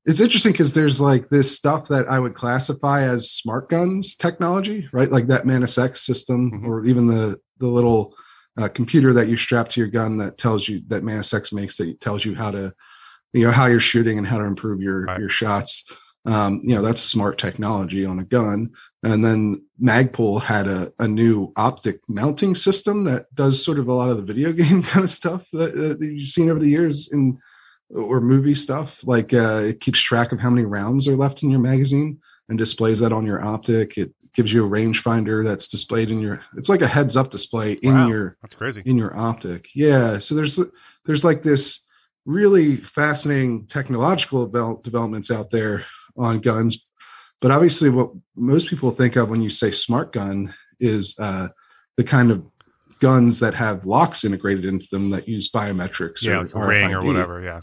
it's interesting because there's like this stuff that I would classify as smart guns technology, right? Like that Mantis X system, mm-hmm. or even the the little uh, computer that you strap to your gun that tells you that Mantis X makes that tells you how to, you know, how you're shooting and how to improve your right. your shots. Um, you know, that's smart technology on a gun. And then Magpul had a, a new optic mounting system that does sort of a lot of the video game kind of stuff that, that you've seen over the years in or movie stuff. Like uh, it keeps track of how many rounds are left in your magazine and displays that on your optic. It gives you a rangefinder that's displayed in your. It's like a heads up display in wow, your. That's crazy. In your optic, yeah. So there's there's like this really fascinating technological developments out there on guns, but obviously what most people think of when you say smart gun is uh, the kind of guns that have locks integrated into them that use biometrics yeah, or ring or whatever. Yeah.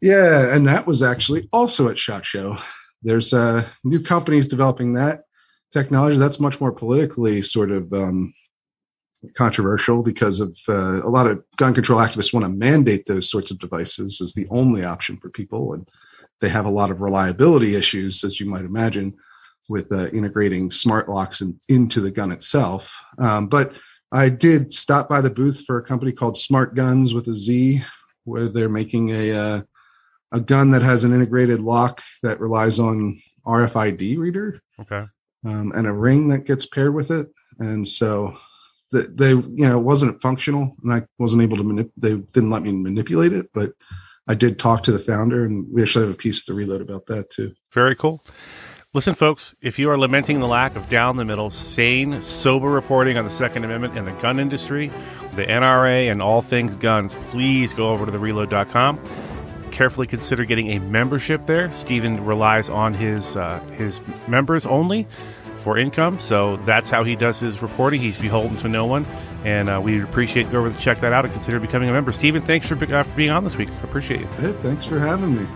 Yeah, and that was actually also at Shot Show. There's uh, new companies developing that technology. That's much more politically sort of um, controversial because of uh, a lot of gun control activists want to mandate those sorts of devices as the only option for people, and they have a lot of reliability issues, as you might imagine, with uh, integrating smart locks in, into the gun itself. Um, but I did stop by the booth for a company called SmartGunz with a Z, where they're making a uh, a gun that has an integrated lock that relies on RFID reader. Okay. Um, and a ring that gets paired with it. And so the, they, you know, it wasn't functional and I wasn't able to, manip- they didn't let me manipulate it, but I did talk to the founder and we actually have a piece of the reload about that too. Very cool. Listen, folks, if you are lamenting the lack of down the middle, sane, sober reporting on the Second Amendment and the gun industry, the NRA, and all things guns, please go over to thereload.com carefully consider getting a membership there. Stephen relies on his uh, his members only for income, so that's how he does his reporting. He's beholden to no one, and uh, we appreciate go over to check that out and consider becoming a member. Stephen, thanks for, uh, for being on this week. I appreciate you. Hey, thanks for having me.